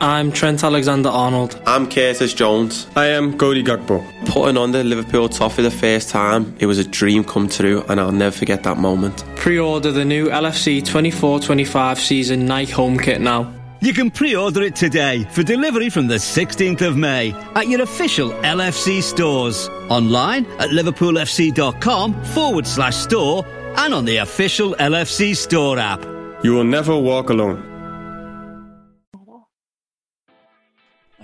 I'm Trent Alexander Arnold. I'm Curtis Jones. I am Cody Gakpo. Putting on the Liverpool top for the first time, it was a dream come true, and I'll never forget that moment. Pre order the new LFC 24 25 season Nike home kit now. You can pre order it today for delivery from the 16th of May at your official LFC stores. Online at liverpoolfc.com forward slash store and on the official LFC store app. You will never walk alone.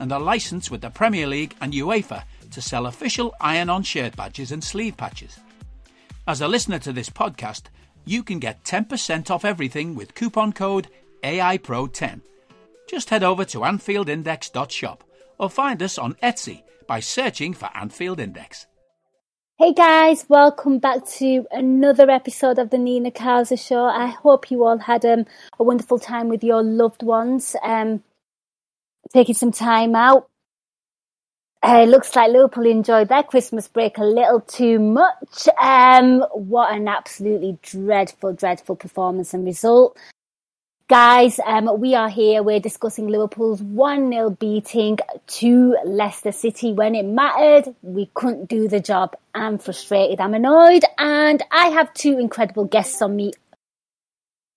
and are licensed with the Premier League and UEFA to sell official iron on shirt badges and sleeve patches. As a listener to this podcast, you can get 10% off everything with coupon code AIPRO10. Just head over to AnfieldIndex.shop or find us on Etsy by searching for Anfield Index. Hey guys, welcome back to another episode of the Nina Kauser Show. I hope you all had um, a wonderful time with your loved ones. Um, taking some time out. Uh, looks like Liverpool enjoyed their Christmas break a little too much. Um, what an absolutely dreadful, dreadful performance and result. Guys, um, we are here. We're discussing Liverpool's 1 0 beating to Leicester City when it mattered. We couldn't do the job. I'm frustrated. I'm annoyed. And I have two incredible guests on me.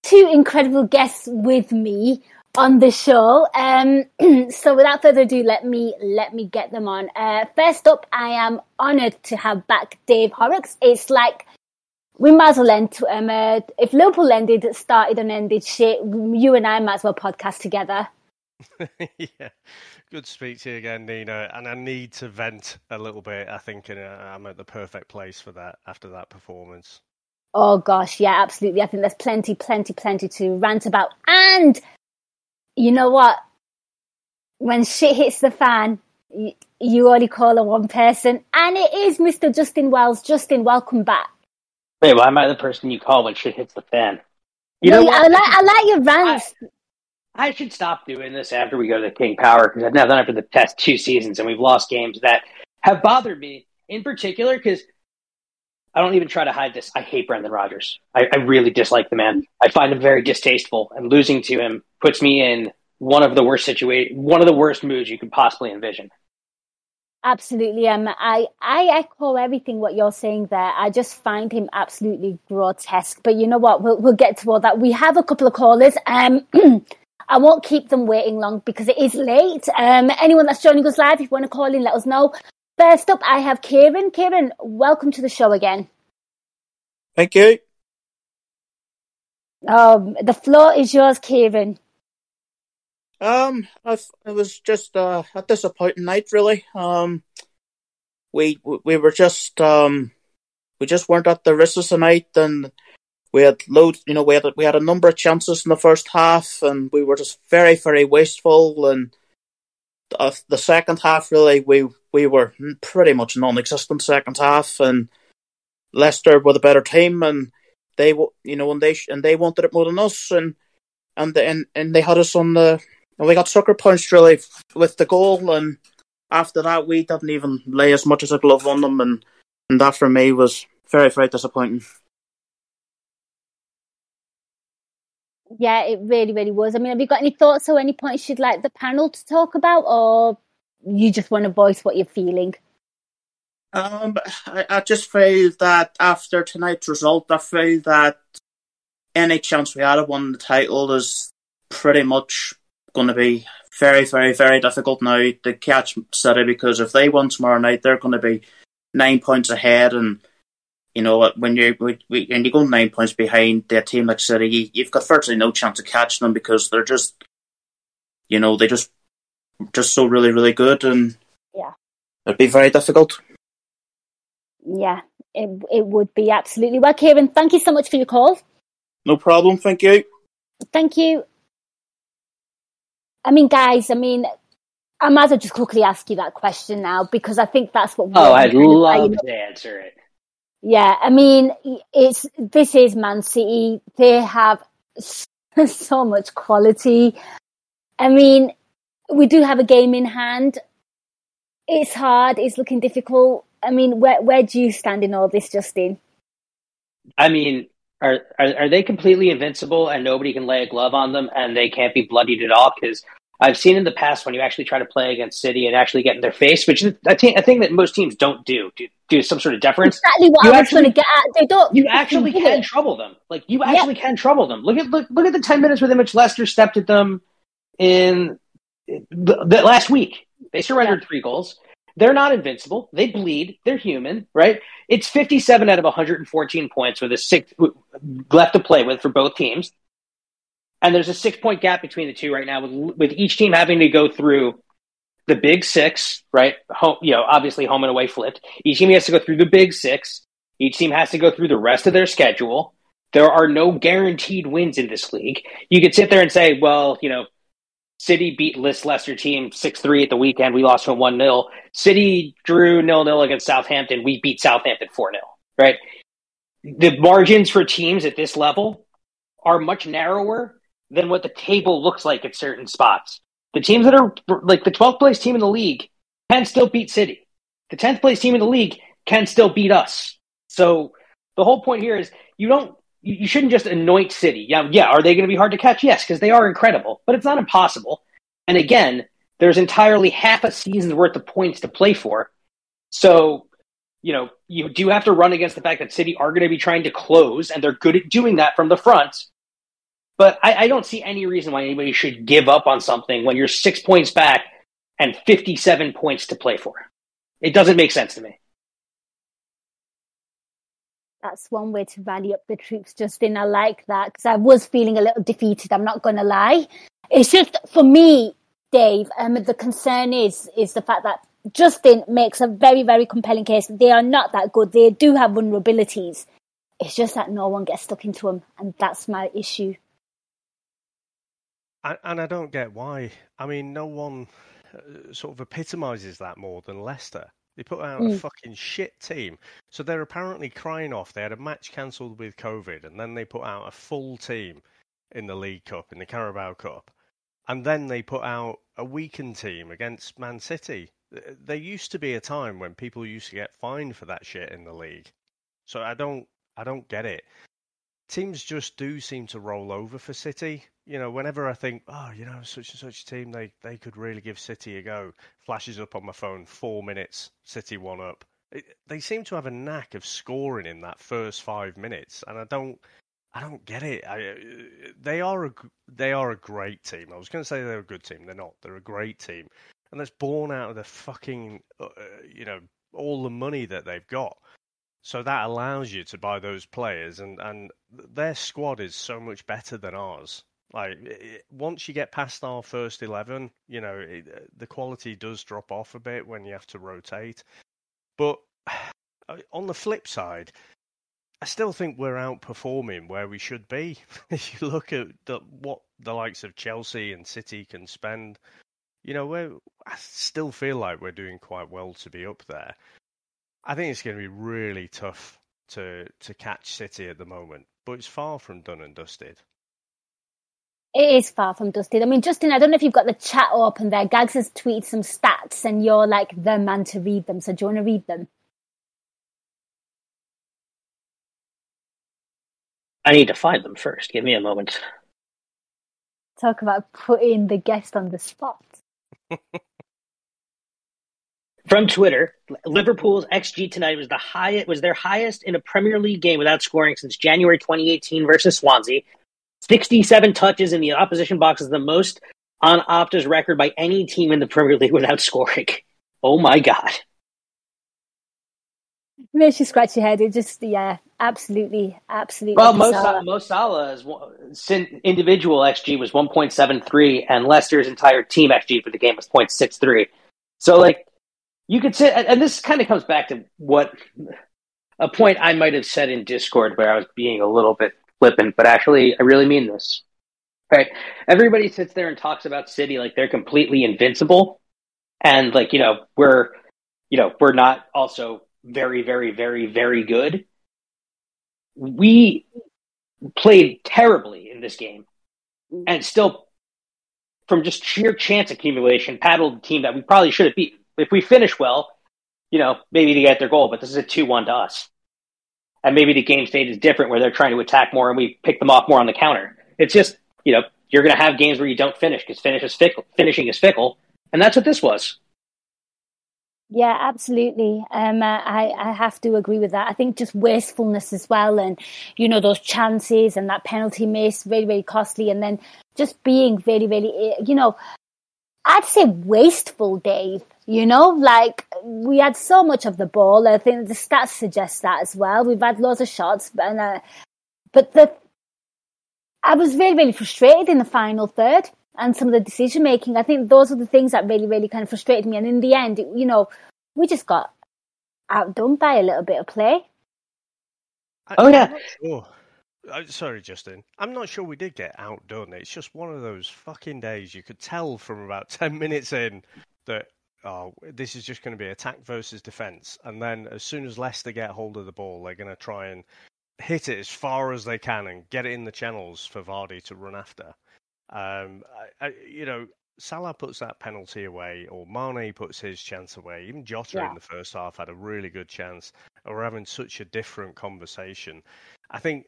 Two incredible guests with me on the show. Um, so without further ado, let me let me get them on. Uh, first up, I am honoured to have back Dave Horrocks. It's like we might as well end. Um, uh, if Liverpool ended, started and ended shit, you and I might as well podcast together. yeah, good to speak to you again, Nina. And I need to vent a little bit. I think and I'm at the perfect place for that after that performance. Oh gosh, yeah, absolutely. I think there's plenty, plenty, plenty to rant about. And you know what? When shit hits the fan, you, you only call on one person, and it is Mr. Justin Wells. Justin, welcome back. Wait, why am I the person you call when shit hits the fan? You no, know what? I like, I like your rants. I, I should stop doing this after we go to the King Power because I've now done it for the past two seasons, and we've lost games that have bothered me in particular because I don't even try to hide this. I hate Brendan Rodgers. I, I, really dislike the man. I find him very distasteful, and losing to him puts me in one of the worst situation, one of the worst moods you could possibly envision. Absolutely, um, I I echo everything what you're saying there. I just find him absolutely grotesque. But you know what? We'll we'll get to all that. We have a couple of callers. Um, I won't keep them waiting long because it is late. Um, anyone that's joining us live, if you want to call in, let us know. First up, I have Kieran. Kieran, welcome to the show again. Thank you. Um, the floor is yours, Kieran. Um, I, it was just uh, a disappointing night, really. Um, we we were just um, we just weren't at the races tonight, and we had loads. You know, we had we had a number of chances in the first half, and we were just very very wasteful. And Uh, the second half, really, we we were pretty much non-existent second half, and Leicester were the better team, and they you know and they and they wanted it more than us, and and and and they had us on the and we got sucker punched really with the goal, and after that we didn't even lay as much as a glove on them, and and that for me was very very disappointing. Yeah, it really, really was. I mean, have you got any thoughts or any points you'd like the panel to talk about, or you just want to voice what you're feeling? Um, I, I just feel that after tonight's result, I feel that any chance we had of winning the title is pretty much going to be very, very, very difficult now to catch City because if they win tomorrow night, they're going to be nine points ahead. And you know when you when you go nine points behind a team like City, you, have got virtually no chance of catching them because they're just, you know, they just just so really, really good, and yeah, it'd be very difficult. Yeah, it it would be absolutely well, Kieran. Thank you so much for your call. No problem. Thank you. Thank you. I mean, guys, I mean, I might as well just quickly ask you that question now because I think that's what. Oh, I'd love to answer it. Yeah, I mean, it's this is Man City. They have so much quality. I mean, we do have a game in hand. It's hard. It's looking difficult. I mean, where where do you stand in all this, Justin? I mean, are, are are they completely invincible and nobody can lay a glove on them and they can't be bloodied at all? Because I've seen in the past when you actually try to play against City and actually get in their face, which is a, t- a thing that most teams don't do, do, do some sort of deference. Exactly what you I was actually, going to get at. They don't. You actually can it. trouble them. Like you actually can trouble them. Look at look look at the ten minutes within which Leicester stepped at them in the, the last week. They surrendered yeah. three goals. They're not invincible. They bleed. They're human, right? It's 57 out of 114 points with a six left to play with for both teams. And there's a six point gap between the two right now with, with each team having to go through the big six, right? Home, you know, obviously home and away flipped. Each team has to go through the big six. Each team has to go through the rest of their schedule. There are no guaranteed wins in this league. You could sit there and say, well, you know, City beat this Leicester team 6 3 at the weekend. We lost from 1 0. City drew 0 0 against Southampton. We beat Southampton 4 0, right? The margins for teams at this level are much narrower than what the table looks like at certain spots. The teams that are like the 12th place team in the league can still beat City. The 10th place team in the league can still beat us. So the whole point here is you don't you shouldn't just anoint City. Yeah, yeah. Are they going to be hard to catch? Yes, because they are incredible, but it's not impossible. And again, there's entirely half a season's worth of points to play for. So, you know, you do have to run against the fact that City are going to be trying to close, and they're good at doing that from the front. But I, I don't see any reason why anybody should give up on something when you're six points back and 57 points to play for. It doesn't make sense to me that's one way to rally up the troops, Justin. I like that because I was feeling a little defeated. I'm not going to lie. It's just for me, Dave. Um, the concern is is the fact that Justin makes a very very compelling case. They are not that good. They do have vulnerabilities. It's just that no one gets stuck into them, and that's my issue. And I don't get why. I mean, no one uh, sort of epitomizes that more than Leicester. They put out mm. a fucking shit team. So they're apparently crying off. They had a match cancelled with COVID, and then they put out a full team in the League Cup, in the Carabao Cup. And then they put out a weakened team against Man City. There used to be a time when people used to get fined for that shit in the league. So I don't I don't get it teams just do seem to roll over for City. You know, whenever I think, oh, you know, such and such team, they, they could really give City a go, flashes up on my phone, four minutes, City one up. It, they seem to have a knack of scoring in that first five minutes, and I don't, I don't get it. I, they are a, they are a great team. I was going to say they're a good team. They're not. They're a great team, and that's born out of the fucking, uh, you know, all the money that they've got. So that allows you to buy those players, and, and their squad is so much better than ours. Like it, once you get past our first eleven, you know it, the quality does drop off a bit when you have to rotate. But uh, on the flip side, I still think we're outperforming where we should be. if you look at the, what the likes of Chelsea and City can spend, you know, we I still feel like we're doing quite well to be up there. I think it's going to be really tough to to catch City at the moment, but it's far from done and dusted. It is far from dusted. I mean, Justin, I don't know if you've got the chat open there. Gags has tweeted some stats, and you're like the man to read them. So do you want to read them? I need to find them first. Give me a moment. Talk about putting the guest on the spot. From Twitter, Liverpool's XG tonight was the highest was their highest in a Premier League game without scoring since January 2018 versus Swansea. 67 touches in the opposition box is the most on Opta's record by any team in the Premier League without scoring. Oh my god. Makes you scratch your head. It just, yeah, absolutely, absolutely. Well, Mo Salah, Mo Salah's individual XG was 1.73, and Leicester's entire team XG for the game was 0.63. So, like, you could say, and this kind of comes back to what a point I might have said in Discord where I was being a little bit flippant, but actually, I really mean this. Right. Everybody sits there and talks about City like they're completely invincible. And like, you know, we're you know, we're not also very, very, very, very good. We played terribly in this game and still from just sheer chance accumulation paddled the team that we probably should have beaten. If we finish well, you know, maybe they get their goal, but this is a 2 1 to us. And maybe the game state is different where they're trying to attack more and we pick them off more on the counter. It's just, you know, you're going to have games where you don't finish because finish is fickle, finishing is fickle. And that's what this was. Yeah, absolutely. Um, I, I have to agree with that. I think just wastefulness as well, and you know those chances and that penalty miss, very very costly, and then just being very very, eh, you know, I'd say wasteful, Dave. You know, like we had so much of the ball. I think the stats suggest that as well. We've had lots of shots, but uh, but the I was really really frustrated in the final third and some of the decision making. I think those are the things that really, really kind of frustrated me. And in the end, you know, we just got outdone by a little bit of play. oh yeah. Sure. Uh, sorry, Justin. I'm not sure we did get outdone. It's just one of those fucking days. You could tell from about ten minutes in that oh, this is just going to be attack versus defense, and then as soon as Leicester get hold of the ball, they're going to try and hit it as far as they can and get it in the channels for Vardy to run after. Um, I, I, you know, Salah puts that penalty away, or Mane puts his chance away. Even Jota yeah. in the first half had a really good chance. We're having such a different conversation. I think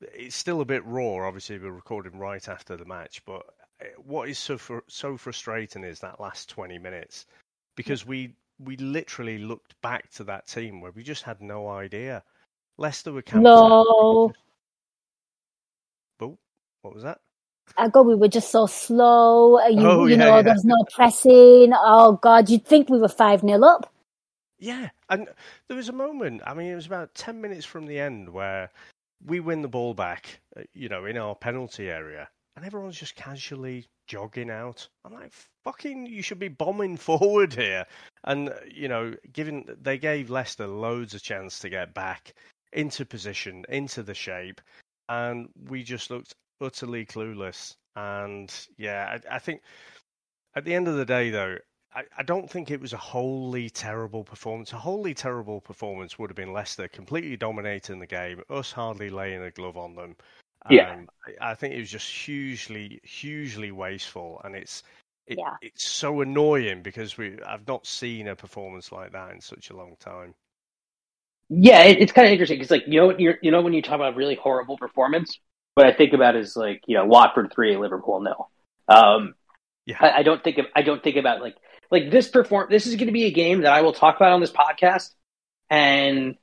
it's still a bit raw. Obviously, we're recording right after the match, but what is so fr- so frustrating is that last twenty minutes because we we literally looked back to that team where we just had no idea. Leicester were camped. No. Oh, what was that? I God, we were just so slow. Uh, you, oh, you yeah, know, yeah. there was no pressing. Oh God, you'd think we were five 0 up. Yeah, and there was a moment. I mean, it was about ten minutes from the end where we win the ball back. Uh, you know, in our penalty area, and everyone's just casually jogging out. I'm like, fucking, you should be bombing forward here. And you know, given they gave Leicester loads of chance to get back into position, into the shape, and we just looked utterly clueless. And yeah, I, I think at the end of the day, though, I, I, don't think it was a wholly terrible performance. A wholly terrible performance would have been Leicester completely dominating the game, us hardly laying a glove on them. Yeah, um, I, think it was just hugely, hugely wasteful, and it's it, yeah. it's so annoying because we I've not seen a performance like that in such a long time. Yeah, it, it's kind of interesting because, like, you know, you you know, when you talk about really horrible performance, what I think about is like you know Watford three, Liverpool nil. Um, yeah, I, I, don't think of I don't think about like like this perform. This is going to be a game that I will talk about on this podcast. And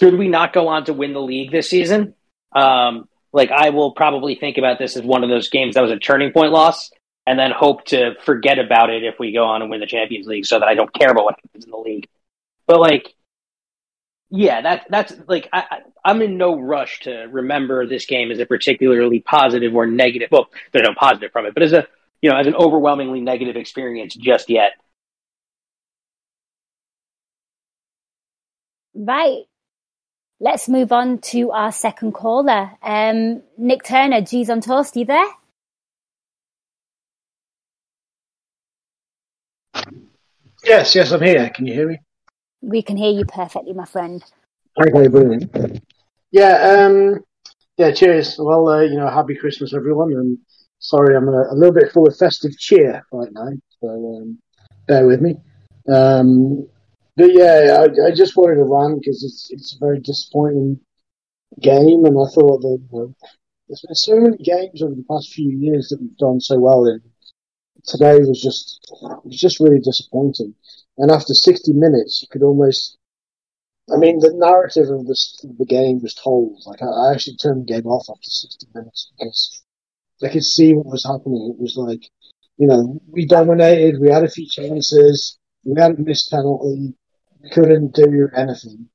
should we not go on to win the league this season, um, like I will probably think about this as one of those games that was a turning point loss, and then hope to forget about it if we go on and win the Champions League, so that I don't care about what happens in the league. But like yeah, that that's like I, I'm in no rush to remember this game as a particularly positive or negative. Well, there's no positive from it, but as a you know as an overwhelmingly negative experience just yet. Right. Let's move on to our second caller. Um, Nick Turner, G's on toast. You there? Yes, yes, I'm here. Can you hear me? We can hear you perfectly, my friend. Okay, brilliant. Yeah, um, yeah. Cheers. Well, uh, you know, happy Christmas, everyone. And sorry, I'm a, a, little bit full of festive cheer right now, so um, bear with me. Um, but yeah, I, I, just wanted to run because it's it's a very disappointing game, and I thought that you know, there's been so many games over the past few years that we've done so well in. Today was just was just really disappointing. And after 60 minutes, you could almost, I mean, the narrative of this, the game was told. Like, I, actually turned the game off after 60 minutes because I could see what was happening. It was like, you know, we dominated, we had a few chances, we hadn't missed penalty, couldn't do anything.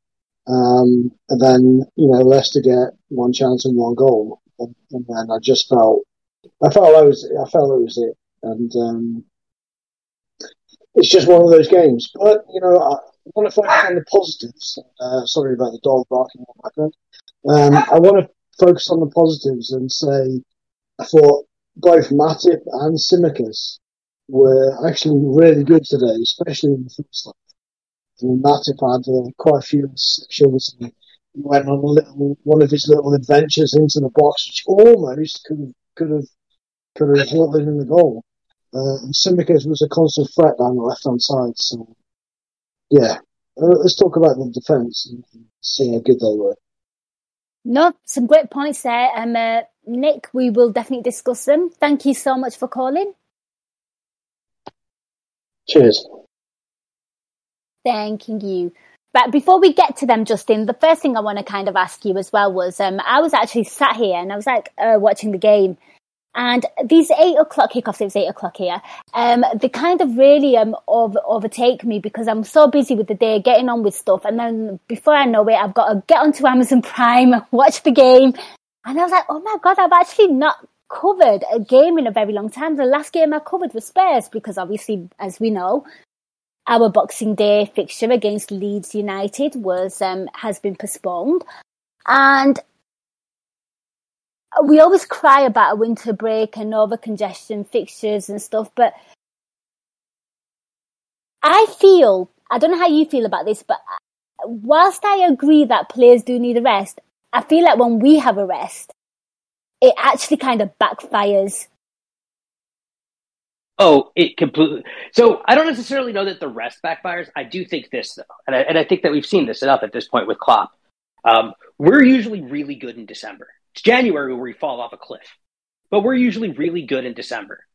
Um, and then, you know, Leicester get one chance and one goal. And, and then I just felt, I felt I was, I felt it was it. And, um, it's just one of those games. But you know, I want to focus on the positives. Uh, sorry about the dog barking in the background. Um, I want to focus on the positives and say I thought both Matip and Tsimikas were actually really good today, especially in the first half. I mean, Matip had uh, quite a few sections. He went on a little one of his little adventures into the box, which almost could have could have could have resulted in the goal. Uh, and was a constant threat down the left hand side. So, yeah, uh, let's talk about the defence and see how good they were. No, some great points there. Um, uh, Nick, we will definitely discuss them. Thank you so much for calling. Cheers. Thanking you. But before we get to them, Justin, the first thing I want to kind of ask you as well was um, I was actually sat here and I was like uh, watching the game. And these eight o'clock kickoffs, it was eight o'clock here, um, they kind of really um, over, overtake me because I'm so busy with the day, getting on with stuff. And then before I know it, I've got to get onto Amazon Prime, watch the game. And I was like, oh my God, I've actually not covered a game in a very long time. The last game I covered was Spurs because obviously, as we know, our Boxing Day fixture against Leeds United was um, has been postponed, and we always cry about a winter break and over congestion fixtures and stuff, but I feel I don't know how you feel about this, but whilst I agree that players do need a rest, I feel like when we have a rest, it actually kind of backfires. Oh, it completely. So I don't necessarily know that the rest backfires. I do think this though, and I, and I think that we've seen this enough at this point with Klopp. Um, we're usually really good in December. It's January where we fall off a cliff, but we're usually really good in December,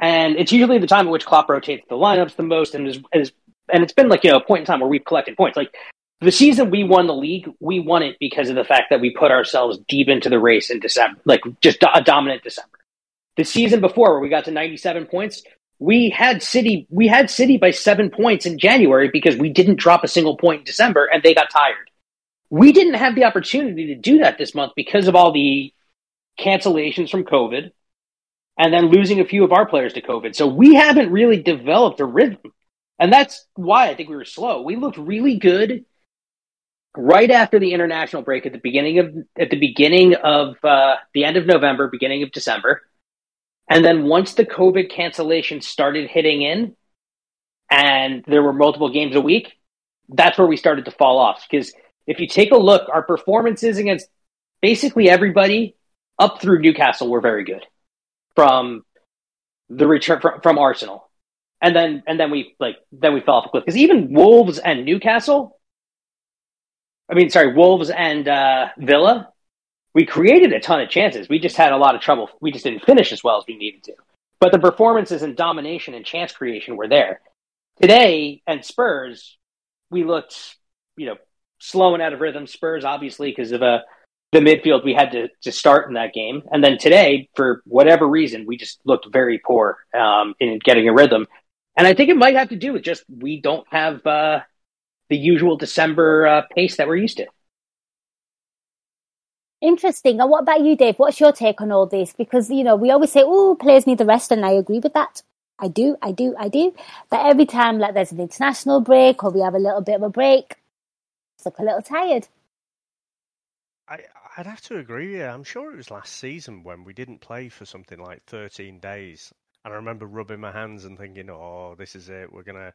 and it's usually the time at which Klopp rotates the lineups the most, and is, is and it's been like you know a point in time where we've collected points. Like the season we won the league, we won it because of the fact that we put ourselves deep into the race in December, like just a dominant December. The season before, where we got to 97 points, we had City. We had City by seven points in January because we didn't drop a single point in December, and they got tired. We didn't have the opportunity to do that this month because of all the cancellations from COVID, and then losing a few of our players to COVID. So we haven't really developed a rhythm, and that's why I think we were slow. We looked really good right after the international break at the beginning of at the beginning of uh, the end of November, beginning of December and then once the COVID cancellation started hitting in and there were multiple games a week, that's where we started to fall off. Because if you take a look, our performances against basically everybody up through Newcastle were very good from the return from, from Arsenal. And then and then we like then we fell off a cliff because even Wolves and Newcastle, I mean, sorry, Wolves and uh, Villa we created a ton of chances. We just had a lot of trouble. We just didn't finish as well as we needed to. But the performances and domination and chance creation were there. Today and Spurs, we looked, you know, slow and out of rhythm. Spurs, obviously, because of uh, the midfield we had to, to start in that game. And then today, for whatever reason, we just looked very poor um, in getting a rhythm. And I think it might have to do with just we don't have uh, the usual December uh, pace that we're used to. Interesting. And what about you, Dave? What's your take on all this? Because, you know, we always say, oh, players need the rest, and I agree with that. I do, I do, I do. But every time, like, there's an international break or we have a little bit of a break, I look a little tired. I, I'd have to agree. Yeah, I'm sure it was last season when we didn't play for something like 13 days. And I remember rubbing my hands and thinking, oh, this is it. We're to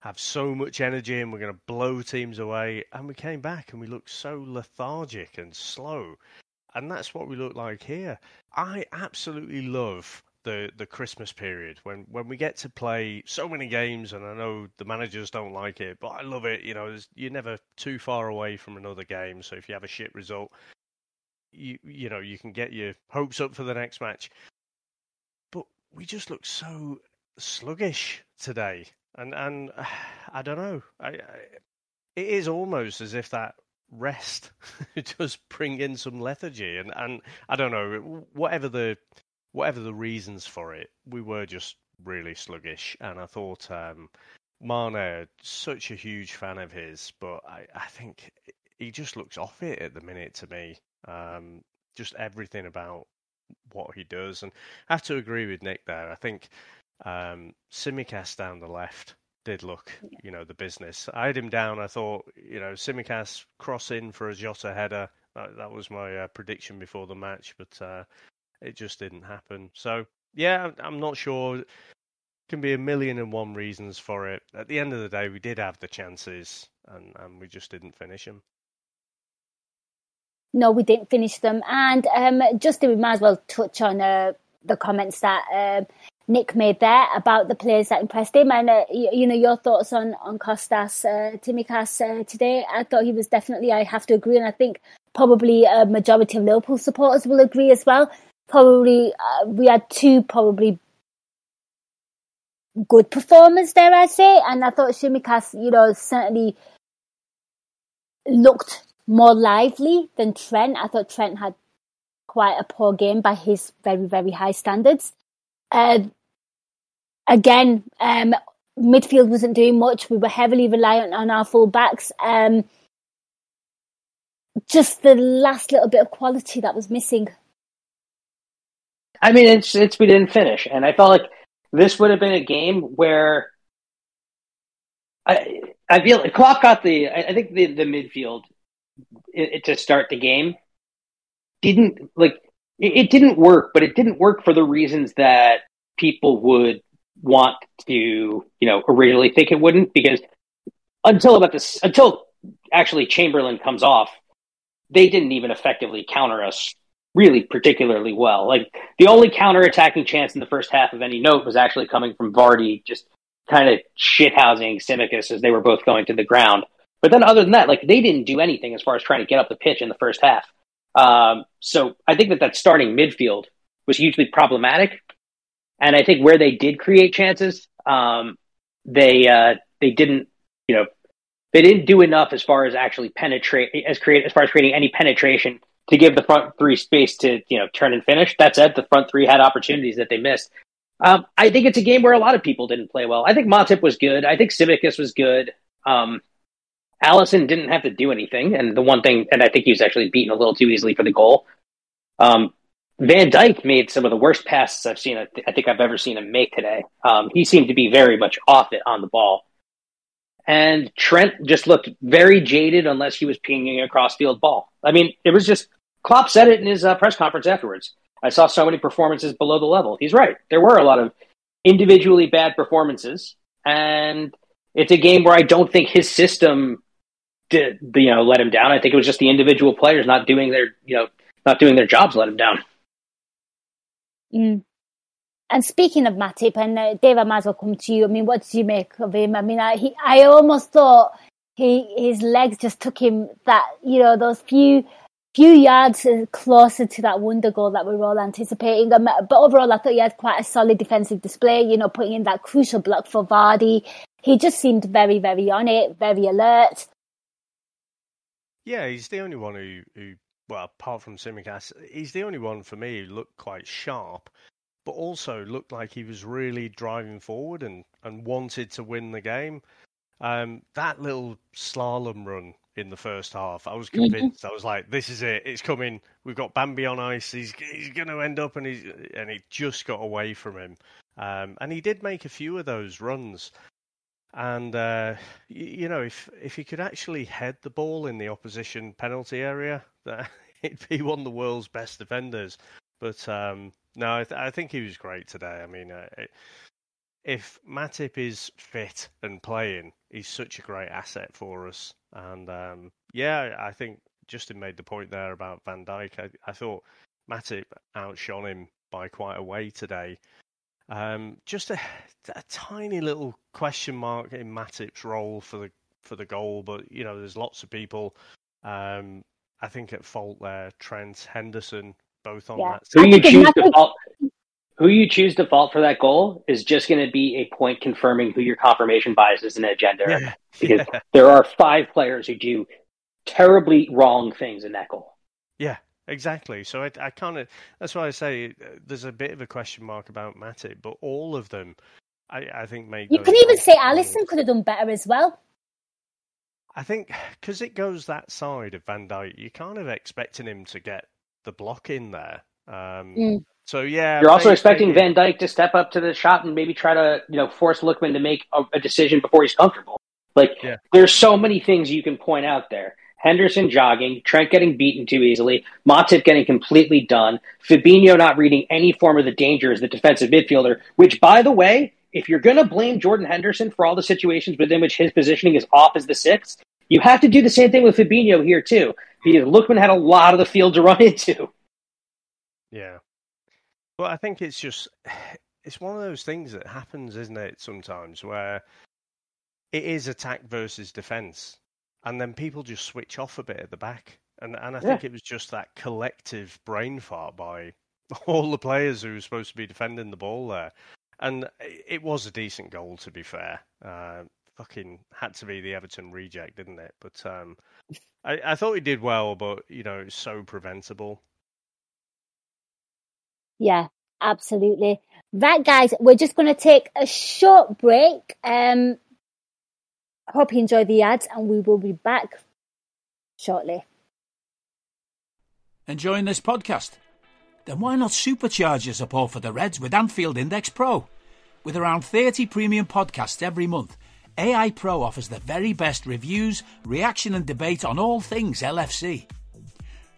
have so much energy and we're going to blow teams away. And we came back and we looked so lethargic and slow. And that's what we look like here. I absolutely love the, the Christmas period when, when we get to play so many games. And I know the managers don't like it, but I love it. You know, you're never too far away from another game. So if you have a shit result, you you know you can get your hopes up for the next match. But we just look so sluggish today and and I don't know. I, I, it is almost as if that rest does bring in some lethargy, and and I don't know whatever the whatever the reasons for it, we were just really sluggish, and I thought um, Mane, such a huge fan of his, but I, I think he just looks off it at the minute to me. Um, just everything about what he does, and I have to agree with Nick there. I think um, Tsimikas down the left did look, you know, the business. I had him down. I thought, you know, Tsimikas cross in for a Jota header. That, that was my uh, prediction before the match. But uh, it just didn't happen. So yeah, I'm not sure. Can be a million and one reasons for it. At the end of the day, we did have the chances, and, and we just didn't finish them. No, we didn't finish them. And um, just we might as well touch on uh, the comments that um, Nick made there about the players that impressed him, and uh, you, you, know your thoughts on on Kostas uh, Tsimikas uh, today. I thought he was definitely. I have to agree, and I think probably a majority of Liverpool supporters will agree as well. Probably uh, we had two probably good performers there, I say, and I thought Tsimikas, you know, certainly looked more lively than Trent. I thought Trent had quite a poor game by his very, very high standards. Uh, again, um, midfield wasn't doing much. We were heavily reliant on our full backs. Um, just the last little bit of quality that was missing. I mean, it's it's we didn't finish, and I felt like this would have been a game where I I feel Klopp got the I think the the midfield it, to start the game didn't like it, it didn't work, but it didn't work for the reasons that people would want to you know originally think it wouldn't because until about this until actually Chamberlain comes off, they didn't even effectively counter us really particularly well. Like the only counter attacking chance in the first half of any note was actually coming from Vardy just kind of shithousing Tsimikas as they were both going to the ground. But then other than that, like they didn't do anything as far as trying to get up the pitch in the first half. Um, so I think that that starting midfield was hugely problematic. And I think where they did create chances, um, they uh, they didn't, you know, they didn't do enough as far as actually penetrate as create as far as creating any penetration to give the front three space to you know turn and finish. That said, the front three had opportunities that they missed. Um, I think it's a game where a lot of people didn't play well. I think Matip was good. I think Tsimikas was good. Um, Alisson didn't have to do anything, and the one thing, and I think he was actually beaten a little too easily for the goal. Um, Van Dijk made some of the worst passes I've seen. I think I've ever seen him make today. Um, he seemed to be very much off it on the ball, and Trent just looked very jaded unless he was pinging a crossfield ball. I mean, it was just Klopp said it in his uh, press conference afterwards. I saw so many performances below the level. He's right. There were a lot of individually bad performances, and it's a game where I don't think his system did you know let him down. I think it was just the individual players not doing their you know not doing their jobs let him down. Mm. And speaking of Matip, and uh, Dave, I might as well come to you. I mean, what did you make of him? I mean, I, he, I almost thought he his legs just took him that you know those few few yards closer to that wonder goal that we were all anticipating. Um, but overall, I thought he had quite a solid defensive display. You know, putting in that crucial block for Vardy. He just seemed very, very on it, very alert. Yeah, he's the only one who, who well, apart from Tsimikas, he's the only one for me who looked quite sharp, but also looked like he was really driving forward and, and wanted to win the game. Um, that little slalom run in the first half, I was mm-hmm. convinced. I was like, "This is it. It's coming. We've got Bambi on ice. He's he's going to end up," and he and he just got away from him. Um, and he did make a few of those runs. And uh, you, know, if if he could actually head the ball in the opposition penalty area, that he'd be one of the world's best defenders. But um, no, I, th- I, think he was great today. I mean, uh, it, if Matip is fit and playing, he's such a great asset for us. And um, yeah, I think Justin made the point there about Van Dijk. I, I thought Matip outshone him by quite a way today. Um, just a, a, tiny little question mark in Matip's role for the for the goal, but you know, there's lots of people. Um, I think at fault there, Trent Henderson, both on yeah. that. Who you choose to fault? Who you choose to fault for that goal is just going to be a point confirming who your confirmation biases and agenda yeah. because yeah. there are five players who do terribly wrong things in that goal. Yeah, Exactly. So I, I kind of that's why I say uh, there's a bit of a question mark about Matip, but all of them, I, I think make. You can even say Alisson could have done better as well. I think because it goes that side of Van Dijk, you're kind of expecting him to get the block in there. Um, mm. So yeah, you're also expecting Van Dijk to step up to the shot and maybe try to you know force Lookman to make a, a decision before he's comfortable. Like yeah. there's so many things you can point out there. Henderson jogging, Trent getting beaten too easily, Matip getting completely done, Fabinho not reading any form of the danger as the defensive midfielder, which, by the way, if you're going to blame Jordan Henderson for all the situations within which his positioning is off as the sixth, you have to do the same thing with Fabinho here, too, because Lookman had a lot of the field to run into. Yeah. Well, I think it's just, it's one of those things that happens, isn't it, sometimes, where it is attack versus defense, and then people just switch off a bit at the back. And and I think it was just that collective brain fart by all the players who were supposed to be defending the ball there. And it was a decent goal, to be fair. Uh, fucking had to be the Everton reject, didn't it? But um, I, I thought he did well, but you know, it's so preventable. Yeah, absolutely. Right, guys, we're just going to take a short break. Um, hope you enjoy the ads, and we will be back shortly. Enjoying this podcast? Then why not supercharge your support for the Reds with Anfield Index Pro? With around 30 premium podcasts every month, AI Pro offers the very best reviews, reaction, and debate on all things LFC.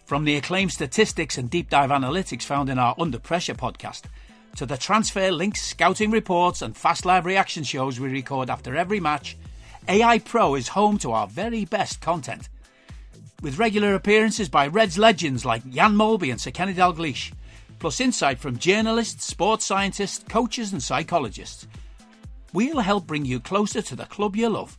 From the acclaimed statistics and deep dive analytics found in our Under Pressure podcast, to the transfer links, scouting reports, and fast live reaction shows we record after every match, AI Pro is home to our very best content. With regular appearances by Reds legends like Jan Molby and Sir Kenny Dalglish, plus insight from journalists, sports scientists, coaches, and psychologists. We'll help bring you closer to the club you love.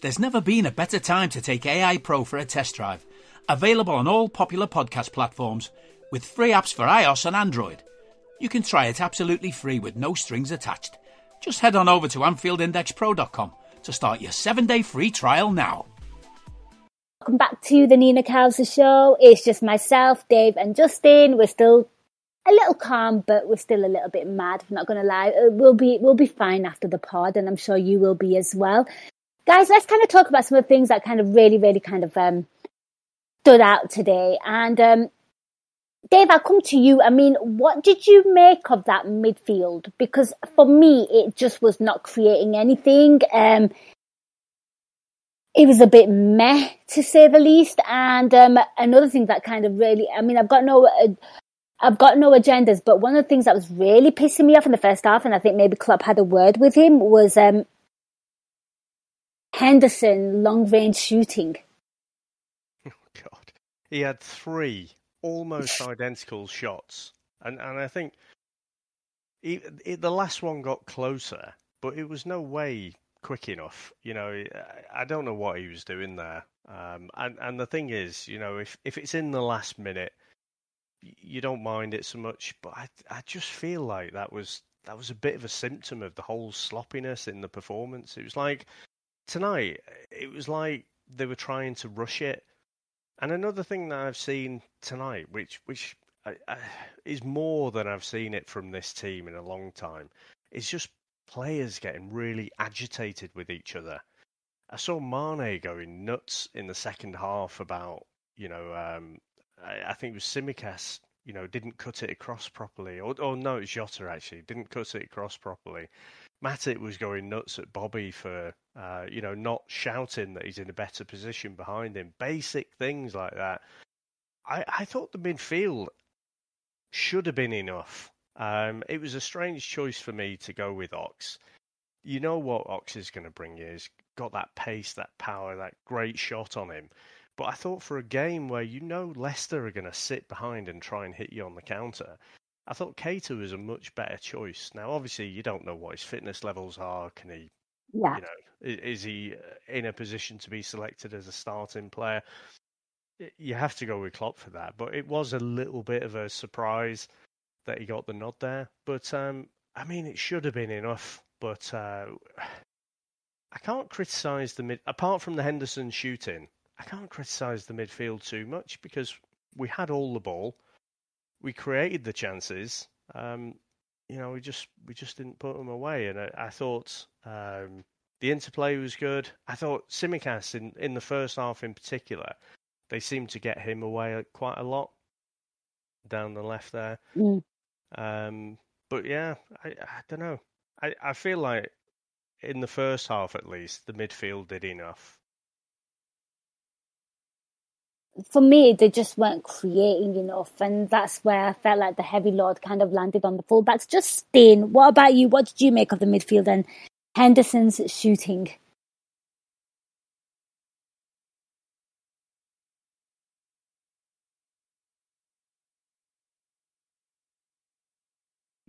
There's never been a better time to take AI Pro for a test drive. Available on all popular podcast platforms with free apps for iOS and Android. You can try it absolutely free with no strings attached. Just head on over to AnfieldIndexPro.com to start your seven day free trial now. Welcome back to the Nina Kauser show. It's just myself, Dave, and Justin. We're still a little calm, but we're still a little bit mad. I'm not going to lie. Uh, We'll be we'll be fine after the pod, and I'm sure you will be as well. Guys, let's kind of talk about some of the things that kind of really, really kind of um, stood out today. And um, Dave, I'll come to you. I mean, what did you make of that midfield? Because for me, it just was not creating anything. Um, it was a bit meh to say the least. And um, another thing that kind of really, I mean, I've got no, uh, got no agendas, but one of the things that was really pissing me off in the first half, and I think maybe Klopp had a word with him, was um, Henderson long range shooting. Oh God, he had three almost identical shots, and and I think he, it, the last one got closer, but it was no way quick enough. You know, I- I don't know what he was doing there. Um, and and the thing is, you know, if if it's in the last minute, you don't mind it so much. But I I just feel like that was that was a bit of a symptom of the whole sloppiness in the performance. It was like tonight, it was like they were trying to rush it. And another thing that I've seen tonight, which which I, I, is more than I've seen it from this team in a long time, is just players getting really agitated with each other. I saw Mane going nuts in the second half about, you know, um, I, I think it was Tsimikas, you know, didn't cut it across properly. Or, or no, it was Jota actually, didn't cut it across properly. Matip was going nuts at Bobby for, uh, you know, not shouting that he's in a better position behind him. Basic things like that. I, I thought the midfield should have been enough. Um, it was a strange choice for me to go with Ox. You know what Ox is going to bring you. He's got that pace, that power, that great shot on him. But I thought for a game where you know Leicester are going to sit behind and try and hit you on the counter, I thought Keita was a much better choice. Now, obviously, you don't know what his fitness levels are. Can he Yeah. you know, i- is he uh, in a position to be selected as a starting player? You have to go with Klopp for that, but it was a little bit of a surprise that he got the nod there. But um, I mean, it should have been enough. But uh, I can't criticise the mid. Apart from the Henderson shooting, I can't criticise the midfield too much because we had all the ball, we created the chances. Um, you know, we just we just didn't put them away. And I, I thought um, the interplay was good. I thought Tsimikas in in the first half in particular, they seemed to get him away quite a lot down the left there. Mm. Um, but yeah, I, I don't know. I, I feel like in the first half at least, the midfield did enough. For me, they just weren't creating enough, and that's where I felt like the heavy load kind of landed on the fullbacks. Just Justin, what about you? What did you make of the midfield and Henderson's shooting?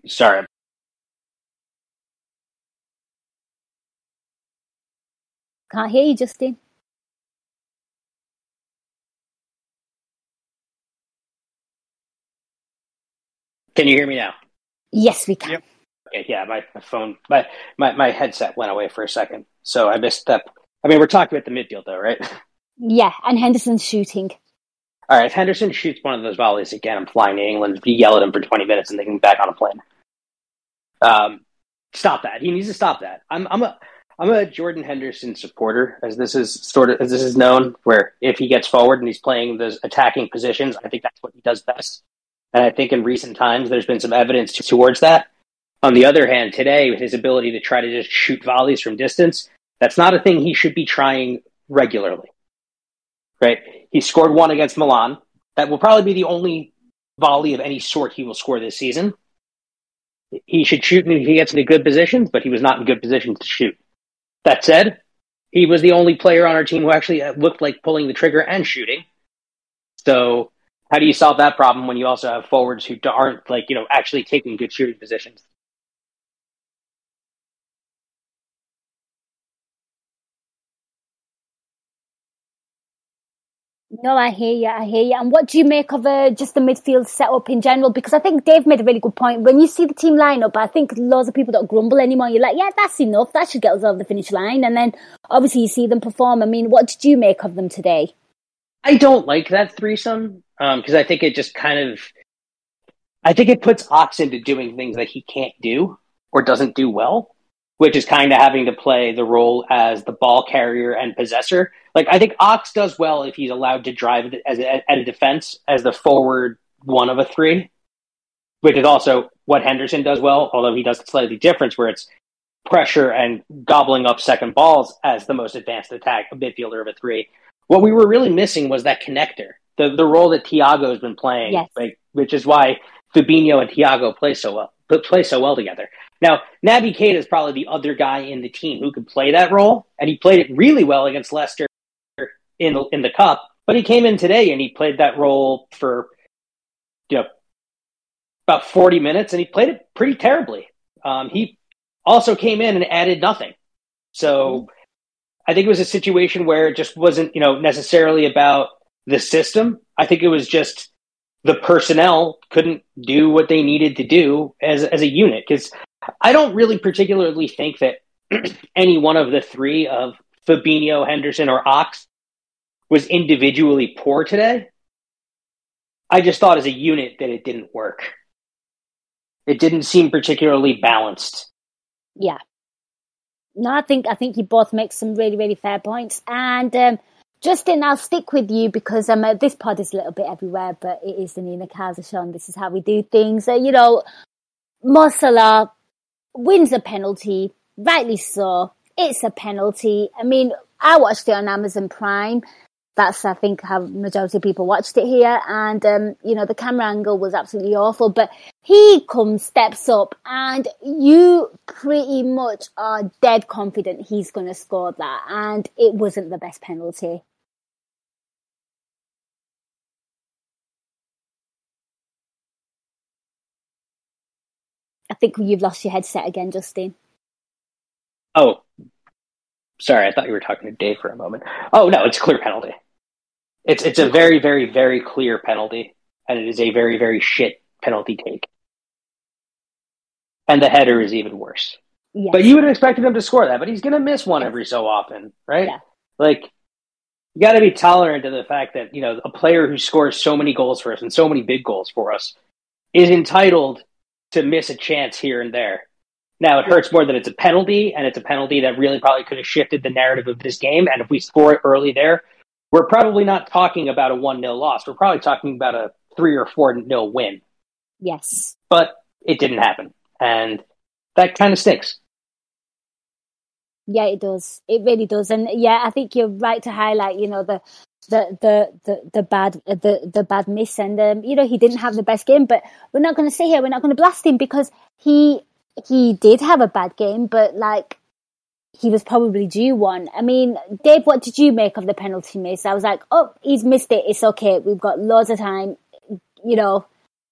Sorry. Can't hear you, Justin. Can you hear me now? Yes, we can. Yep. Okay, yeah, my, my phone, my, my, my headset went away for a second, so I missed that. I mean, we're talking about the midfield, though, right? Yeah, and Henderson's shooting. All right, if Henderson shoots one of those volleys again, I'm flying to England. You yell at him for 20 minutes and then get back on a plane. Um, stop that. He needs to stop that. I'm, I'm a, I'm a Jordan Henderson supporter, as this is sort of as this is known. Where if he gets forward and he's playing those attacking positions, I think that's what he does best. And I think in recent times there's been some evidence towards that. On the other hand, today with his ability to try to just shoot volleys from distance, that's not a thing he should be trying regularly. Right? He scored one against Milan. That will probably be the only volley of any sort he will score this season. He should shoot if he gets into good positions, but he was not in good positions to shoot. That said, he was the only player on our team who actually looked like pulling the trigger and shooting. So, how do you solve that problem when you also have forwards who aren't like you know actually taking good shooting positions? No, I hear you. I hear you. And what do you make of uh, just the midfield setup in general? Because I think Dave made a really good point. When you see the team lineup, I think loads of people don't grumble anymore. You're like, yeah, that's enough. That should get us over the finish line. And then obviously you see them perform. I mean, what did you make of them today? I don't like that threesome because um, I think it just kind of, I think it puts Ox into doing things that he can't do or doesn't do well which is kind of having to play the role as the ball carrier and possessor. Like I think Ox does well if he's allowed to drive as at a defense as the forward one of a three, which is also what Henderson does well, although he does slightly different, where it's pressure and gobbling up second balls as the most advanced attack a midfielder of a three. What we were really missing was that connector, the the role that Thiago has been playing, yes. like, which is why Fabinho and Thiago play so well, but play so well together. Now, Naby Keita is probably the other guy in the team who could play that role, and he played it really well against Leicester in the, in the cup. But he came in today and he played that role for you know about 40 minutes, and he played it pretty terribly. Um, he also came in and added nothing. So I think it was a situation where it just wasn't you know necessarily about the system. I think it was just the personnel couldn't do what they needed to do as as a unit because I don't really particularly think that any one of the three of Fabinho, Henderson, or Ox was individually poor today. I just thought as a unit that it didn't work. It didn't seem particularly balanced. Yeah. No, I think I think you both make some really really fair points. And um, Justin, I'll stick with you because um, uh, this pod is a little bit everywhere, but it is the Nina and this is how we do things. Uh, you know, Mo wins a penalty, rightly so. It's a penalty. I mean, I watched it on Amazon Prime. That's, I think, how majority of people watched it here. And, um, you know, the camera angle was absolutely awful. But he comes, steps up, and you pretty much are dead confident he's going to score that. And it wasn't the best penalty. I think you've lost your headset again, Justin. Oh, sorry. I thought you were talking to Dave for a moment. Oh no, it's a clear penalty. It's it's a very very very clear penalty, and it is a very very shit penalty take. And the header is even worse. Yes. But you would have expected him to score that, but he's going to miss one every so often, right? Yeah. Like you got to be tolerant of the fact that you know a player who scores so many goals for us and so many big goals for us is entitled to miss a chance here and there. Now it hurts more that it's a penalty, and it's a penalty that really probably could have shifted the narrative of this game. And if we score it early there, we're probably not talking about a one 0 loss. We're probably talking about a three or four 0 win. Yes, but it didn't happen, and that kind of stinks. Yeah, it does. It really does. And yeah, I think you're right to highlight, you know, the the the the, the bad the the bad miss, and um, you know he didn't have the best game. But we're not going to sit here. We're not going to blast him because he he did have a bad game, but like he was probably due one. I mean, Dave, what did you make of the penalty miss? I was like, oh, he's missed it. It's okay. We've got loads of time. You know,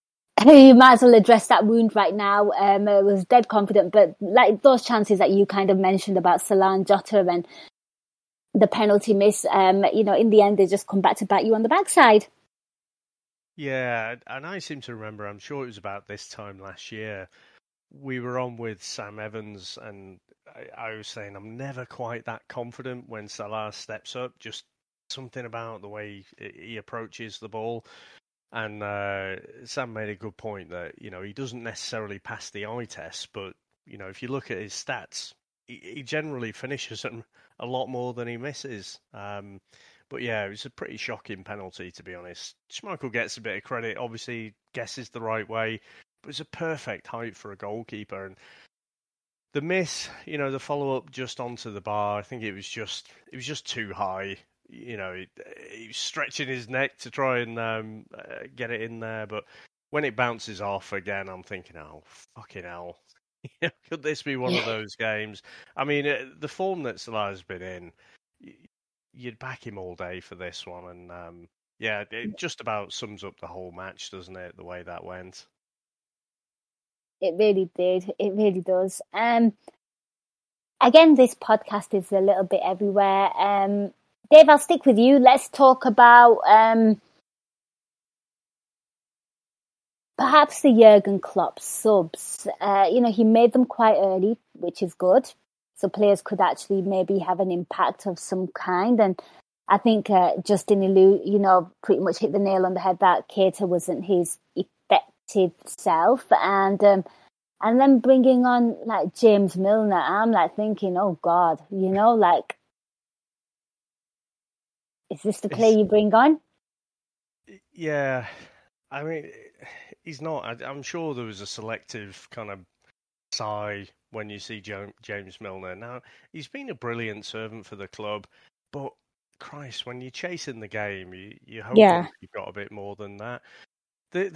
you might as well address that wound right now. Um, I was dead confident, but like those chances that you kind of mentioned about Salah and Jota and the penalty miss, um, you know, in the end, they just come back to bat you on the backside. Yeah, and I seem to remember, I'm sure it was about this time last year, we were on with Sam Evans, and I, I was saying I'm never quite that confident when Salah steps up. Just something about the way he, he approaches the ball. And uh, Sam made a good point that you know he doesn't necessarily pass the eye test, but you know if you look at his stats, he, he generally finishes them a lot more than he misses. Um, but yeah, it was a pretty shocking penalty to be honest. Schmeichel gets a bit of credit. Obviously, guesses the right way, but it's a perfect height for a goalkeeper. And the miss, you know, the follow up just onto the bar, I think it was just it was just too high. You know, he, he was stretching his neck to try and um, uh, get it in there, but when it bounces off again, I'm thinking, oh fucking hell, could this be one of those games? I mean, uh, the form that Salah's been in, you'd back him all day for this one, and um, yeah, it just about sums up the whole match, doesn't it? The way that went. It really did. It really does. Um, again, this podcast is a little bit everywhere. Um, Dave, I'll stick with you. Let's talk about um, perhaps the Jurgen Klopp subs. Uh, you know, he made them quite early, which is good. So players could actually maybe have an impact of some kind. And I think uh, Justin Ilu, you know, pretty much hit the nail on the head that Keita wasn't his effective self. And um, and then bringing on like James Milner, I'm like thinking, oh God, you know, like, is this the player you bring on? Yeah, I mean, he's not. I, am sure there was a selective kind of sigh when you see James Milner. Now he's been a brilliant servant for the club, but Christ, when you're chasing the game, you you hope yeah. you've got a bit more than that. The,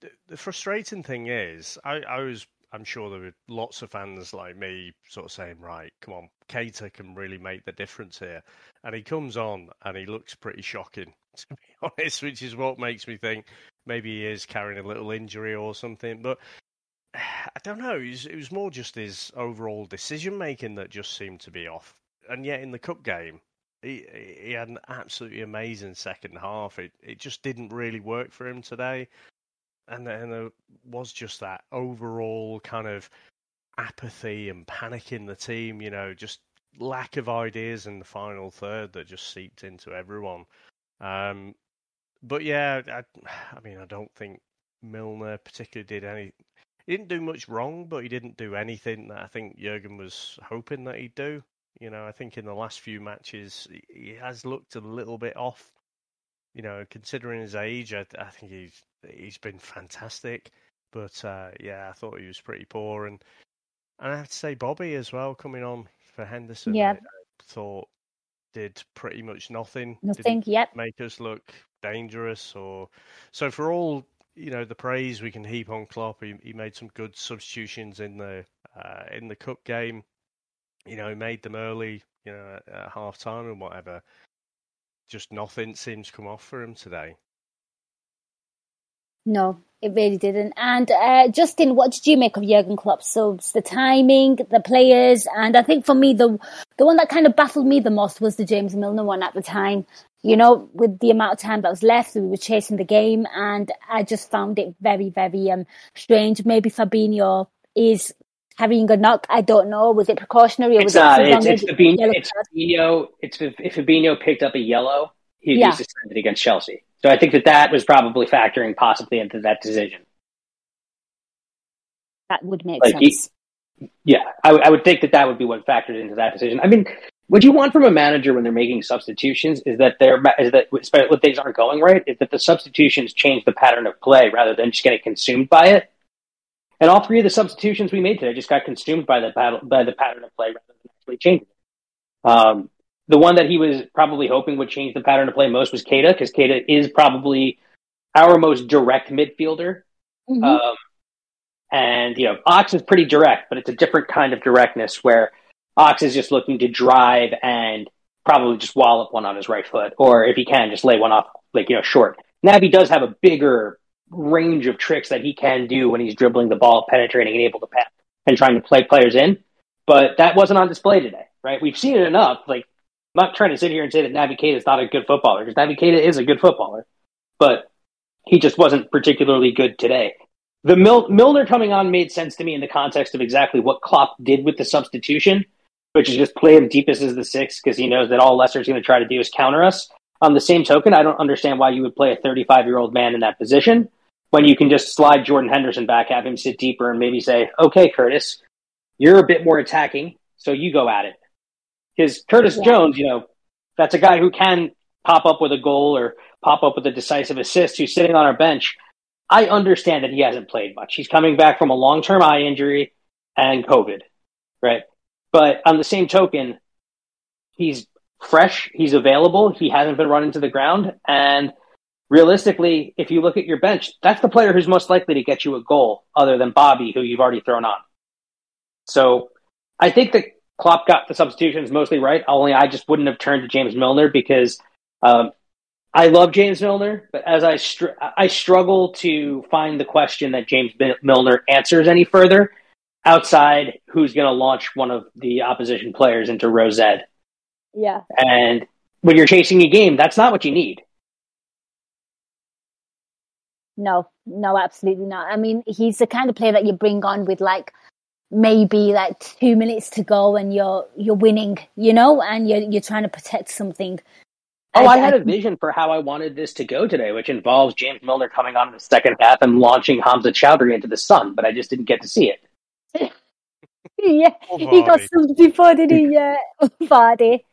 the the frustrating thing is, I, I was I'm sure there were lots of fans like me sort of saying, right, come on, Keita can really make the difference here. And he comes on and he looks pretty shocking, to be honest, which is what makes me think maybe he is carrying a little injury or something. But I don't know. It was, it was more just his overall decision making that just seemed to be off. And yet in the cup game, he he had an absolutely amazing second half. It it just didn't really work for him today and then there was just that overall kind of apathy and panic in the team. You know, just lack of ideas in the final third that just seeped into everyone. Um, but yeah, I, I mean, I don't think Milner particularly did any. He didn't do much wrong, but he didn't do anything that I think Jurgen was hoping that he'd do. You know, I think in the last few matches he has looked a little bit off. You know, considering his age, I, I think he's he's been fantastic. But uh, yeah, I thought he was pretty poor, and and I have to say Bobby as well coming on for Henderson. Yeah, I, I thought did pretty much nothing. Nothing. Yep. Make us look dangerous, or so for all you know the praise we can heap on Klopp. He, he made some good substitutions in the uh, in the cup game. You know, made them early. You know, at, at half time and whatever. Just nothing seems to come off for him today. No, it really didn't. And uh, Justin, what did you make of Jurgen Klopp's subs? The timing, the players, and I think for me, the the one that kind of baffled me the most was the James Milner one at the time. You know, with the amount of time that was left, we were chasing the game, and I just found it very, very um, strange. Maybe Fabinho is having a knock. I don't know. Was it precautionary or was it's, it? Uh, it's, it's, Fabinho, it's Fabinho. It's if Fabinho picked up a yellow, he'd yeah. be suspended against Chelsea. So I think that that was probably factoring possibly into that decision. That would make like sense. He, yeah, I, w- I would think that that would be what factored into that decision. I mean, what you want from a manager when they're making substitutions is that they're is that when things aren't going right is that the substitutions change the pattern of play rather than just getting consumed by it. And all three of the substitutions we made today just got consumed by the battle, by the pattern of play rather than actually changing it. Um, the one that he was probably hoping would change the pattern to play most was Keita, because Keita is probably our most direct midfielder. Mhm. Um, and you know, Ox is pretty direct, but it's a different kind of directness where Ox is just looking to drive and probably just wallop one on his right foot, or if he can, just lay one off like you know short. Naby does have a bigger range of tricks that he can do when he's dribbling the ball, penetrating, and able to pass and trying to play players in. But that wasn't on display today, right? We've seen it enough. Like, I'm not trying to sit here and say that Naby Keita is not a good footballer because Naby Keita is a good footballer, but he just wasn't particularly good today. The Mil- Milner coming on made sense to me in the context of exactly what Klopp did with the substitution, which is just play him deepest as the six because he knows that all Leicester's going to try to do is counter us. On the same token, I don't understand why you would play a 35 year old man in that position when you can just slide Jordan Henderson back, have him sit deeper, and maybe say, "Okay, Curtis, you're a bit more attacking, so you go at it." Because Curtis Yeah. Jones, you know, that's a guy who can pop up with a goal or pop up with a decisive assist. Who's sitting on our bench. I understand that he hasn't played much. He's coming back from a long term eye injury and COVID, right? But on the same token, he's fresh, he's available, he hasn't been run into the ground, and realistically, if you look at your bench, that's the player who's most likely to get you a goal, other than Bobby, who you've already thrown on. So I think that Klopp got the substitutions mostly right. Only I just wouldn't have turned to James Milner because um, I love James Milner, but as I str- I struggle to find the question that James Mil- Milner answers any further outside who's going to launch one of the opposition players into Rosette. Yeah. And when you're chasing a game, that's not what you need. No, no, absolutely not. I mean, he's the kind of player that you bring on with like maybe like two minutes to go and you're you're winning, you know, and you're you're trying to protect something. Oh, I had I- a vision for how I wanted this to go today, which involves James Milner coming on in the second half and launching Hamza Choudhury into the sun, but I just didn't get to see it. yeah, Oh, he got Vardy. some before, did he? Yeah, Vardy.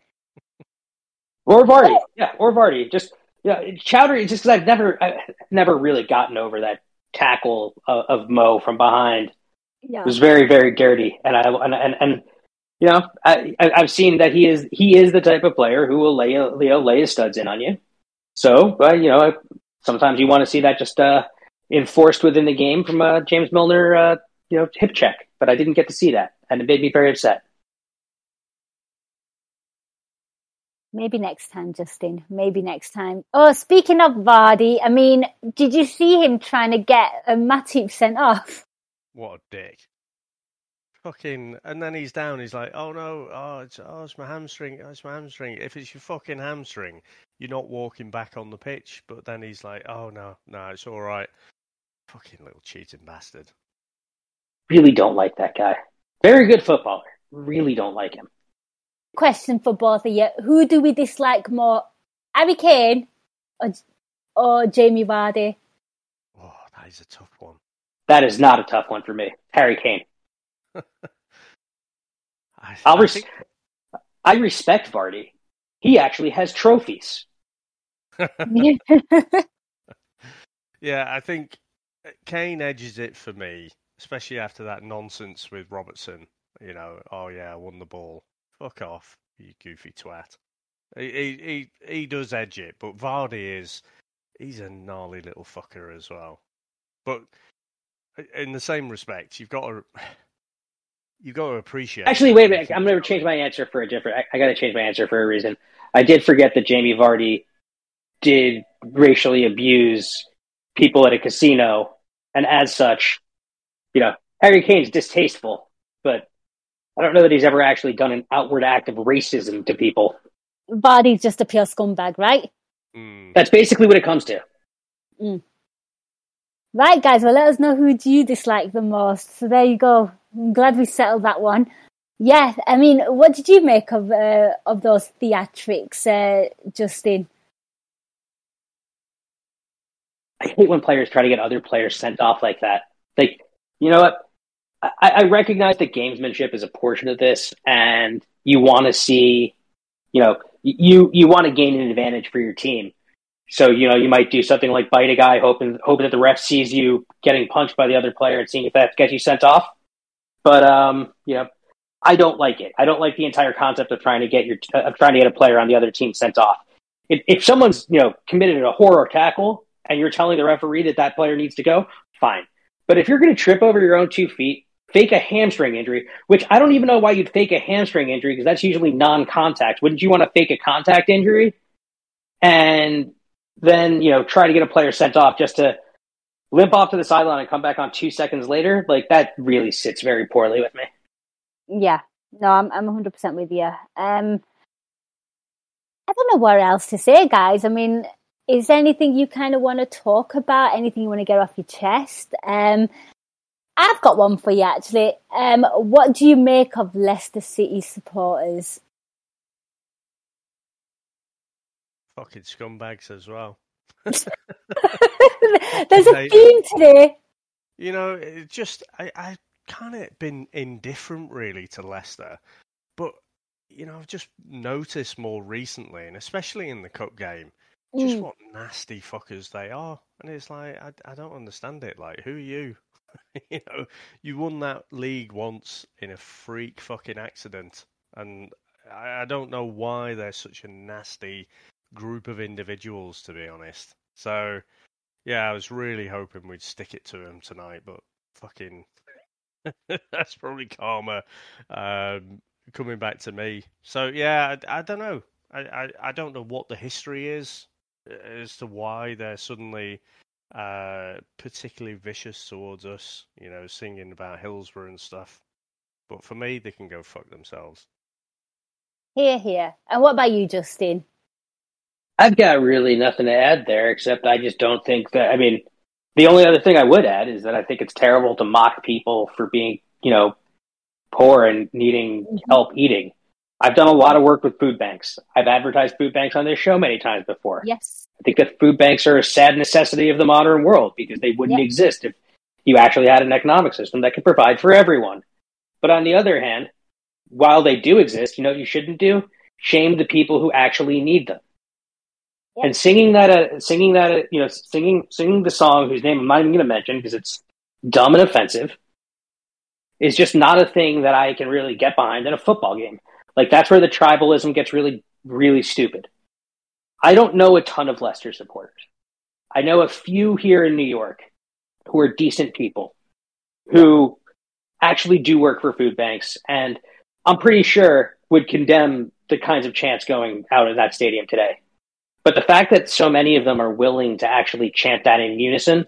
Or Vardy, yeah, or Vardy. Just yeah, Choudhury. Just because I've never, I've never really gotten over that tackle of, of Mo from behind. Yeah, It was very, very dirty, and I and and, and you know, I, I I've seen that he is he is the type of player who will lay you know, lay his studs in on you. So, uh, you know, sometimes you want to see that just uh, enforced within the game from uh, James Milner, uh, you know, hip check. But I didn't get to see that, and it made me very upset. maybe next time, Justin. Maybe next time. Oh, speaking of Vardy, I mean, did you see him trying to get a Matip sent off? What a dick. Fucking, and then he's down. He's like, "Oh no, oh it's oh it's my hamstring, oh, it's my hamstring." If it's your fucking hamstring, you're not walking back on the pitch. But then he's like, "Oh no, no, it's all right." Fucking little cheating bastard. Really don't like that guy. Very good footballer. Really don't like him. Question for both of you: Who do we dislike more, Harry Kane or or Jamie Vardy? Oh, that is a tough one. That is not a tough one for me. Harry Kane. I, I'll I res- think- I respect Vardy. He actually has trophies. yeah, I think uh, Kane edges it for me, especially after that nonsense with Robertson. You know, oh yeah, I won the ball. Fuck off, you goofy twat. He he he, does edge it, but Vardy is he's a gnarly little fucker as well. But in the same respect, you've got to you've got to appreciate. Actually, wait a minute. I'm going to change my answer for a different. I, I got to change my answer for a reason. I did forget that Jamie Vardy did racially abuse people at a casino, and as such, you know, Harry Kane's distasteful, but I don't know that he's ever actually done an outward act of racism to people. Vardy's just a pure scumbag, right? Mm. That's basically what it comes to. Right, guys. Well, let us know who do you dislike the most. So there you go. I'm glad we settled that one. Yeah, I mean, what did you make of uh, of those theatrics, uh, Justin? I hate when players try to get other players sent off like that. Like, you know what? I, I recognize that gamesmanship is a portion of this, and you want to see, you know, you you want to gain an advantage for your team. So you know, you might do something like bite a guy, hoping hoping that the ref sees you getting punched by the other player and seeing if that gets you sent off. But um, you know, I don't like it. I don't like the entire concept of trying to get your of trying to get a player on the other team sent off. If, if someone's you know committed a horror tackle and you're telling the referee that that player needs to go, fine. But if you're going to trip over your own two feet, fake a hamstring injury, which I don't even know why you'd fake a hamstring injury because that's usually non-contact. Wouldn't you want to fake a contact injury and then you know try to get a player sent off just to limp off to the sideline and come back on two seconds later? Like that really sits very poorly with me. Yeah, no, I'm I'm 100 percent with you. Um, I don't know what else to say, guys. I mean, is there anything you kind of want to talk about? Anything you want to get off your chest? Um, I've got one for you actually. Um, what do you make of Leicester City supporters? Fucking scumbags as well. There's a theme today. You know, it just I, I kind of been indifferent really to Leicester, but you know, I've just noticed more recently, and especially in the cup game, just Mm. what nasty fuckers they are. And it's like I, I don't understand it. Like, who are you? you know, you won that league once in a freak fucking accident, and I, I don't know why they're such a nasty group of individuals, to be honest. So, yeah, I was really hoping we'd stick it to them tonight, but fucking, that's probably karma um, coming back to me. So, yeah, I, I don't know. I, I, I don't know what the history is uh, as to why they're suddenly uh, particularly vicious towards us, you know, singing about Hillsborough and stuff. But for me, they can go fuck themselves. Here, here. And what about you, Justin? I've got really nothing to add there, except I just don't think that. I mean, the only other thing I would add is that I think it's terrible to mock people for being, you know, poor and needing mm-hmm. help eating. I've done a lot of work with food banks. I've advertised food banks on this show many times before. Yes. I think that food banks are a sad necessity of the modern world because they wouldn't exist if you actually had an economic system that could provide for everyone. But on the other hand, while they do exist, you know what you shouldn't do? Shame the people who actually need them. And singing that, uh, singing that, uh, you know, singing singing the song whose name I'm not even going to mention because it's dumb and offensive, is just not a thing that I can really get behind in a football game. Like that's where the tribalism gets really, really stupid. I don't know a ton of Leicester supporters. I know a few here in New York who are decent people who actually do work for food banks and I'm pretty sure would condemn the kinds of chants going out in that stadium today. But the fact that so many of them are willing to actually chant that in unison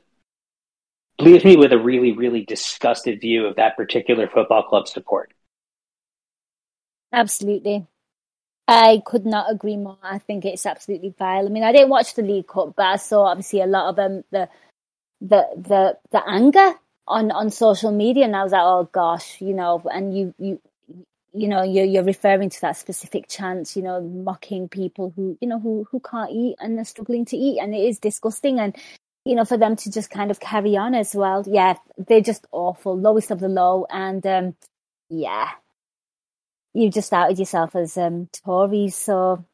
leaves me with a really, really disgusted view of that particular football club support. Absolutely. I could not agree more. I think it's absolutely vile. I mean, I didn't watch the League Cup, but I saw obviously a lot of um, the the the the anger on on social media, and I was like, oh gosh, you know, and you you you know you're you're referring to that specific chant, you know, mocking people who you know who who can't eat and they're struggling to eat, and it is disgusting, and you know for them to just kind of carry on as well. Yeah, they're just awful, lowest of the low, and um, yeah, you just outed yourself as um, Tories, so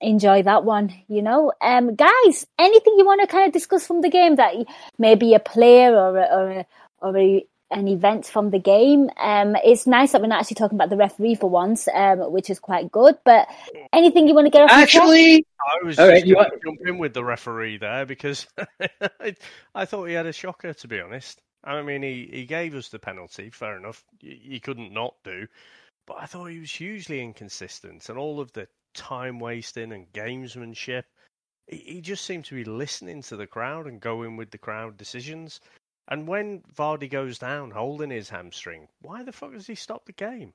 enjoy that one. You know, um, guys, anything you want to kind of discuss from the game that maybe a player or a, or a, or a, an event from the game? Um, it's nice that we're not actually talking about the referee for once, um, which is quite good. But anything you want to get off? your? Actually, I was All just right, going to want- jump in with the referee there because I, I thought he had a shocker, to be honest. I mean, he, he gave us the penalty, fair enough. He, he couldn't not do. But I thought he was hugely inconsistent and all of the time wasting and gamesmanship. He, he just seemed to be listening to the crowd and going with the crowd decisions. And when Vardy goes down holding his hamstring, why the fuck does he stop the game?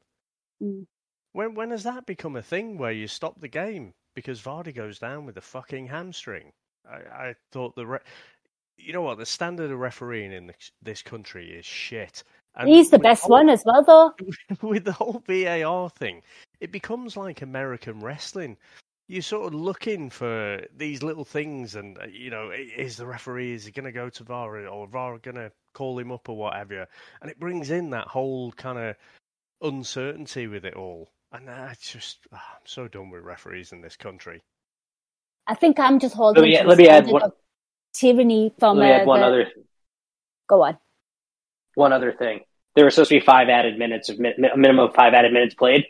Mm. When when has that become a thing where you stop the game because Vardy goes down with a fucking hamstring? I, I thought the re- you know what the standard of refereeing in this, this country is shit. And He's the best whole- one as well, though. with the whole VAR thing, it becomes like American wrestling. You're sort of looking for these little things, and uh, you know, is the referee is he going to go to VAR or VAR going to call him up or whatever? And it brings in that whole kind of uncertainty with it all. And I just, ah, I'm so done with referees in this country. I think I'm just holding. Let me- to the let me add standard one- of tyranny from Let me uh, add one the- other Go on. one other thing. There were supposed to be five added minutes of a minimum of five added minutes played.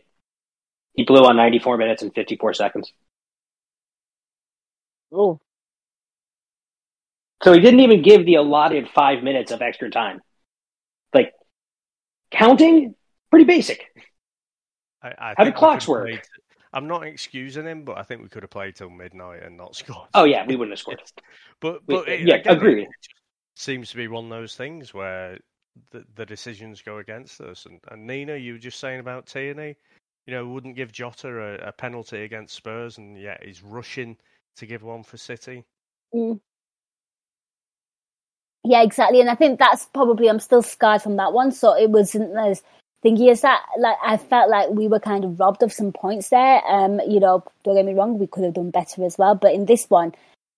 He blew on 94 minutes and 54 seconds. Oh, So he didn't even give the allotted five minutes of extra time. Like counting, pretty basic. I, I How do clocks work? played- I'm not excusing him, but I think we could have played till midnight and not scored. Oh yeah, we wouldn't have scored. But We- it, yeah, again, agreed. It seems to be one of those things where the, the decisions go against us. And, and Nina, you were just saying about Tierney, you know, wouldn't give Jota a, a penalty against Spurs, and yet he's rushing to give one for City. Mm. Yeah, exactly. And I think that's probably I'm still scarred from that one. So it wasn't as thingy as that. Like I felt like we were kind of robbed of some points there. Um, you know, don't get me wrong, we could have done better as well. But in this one,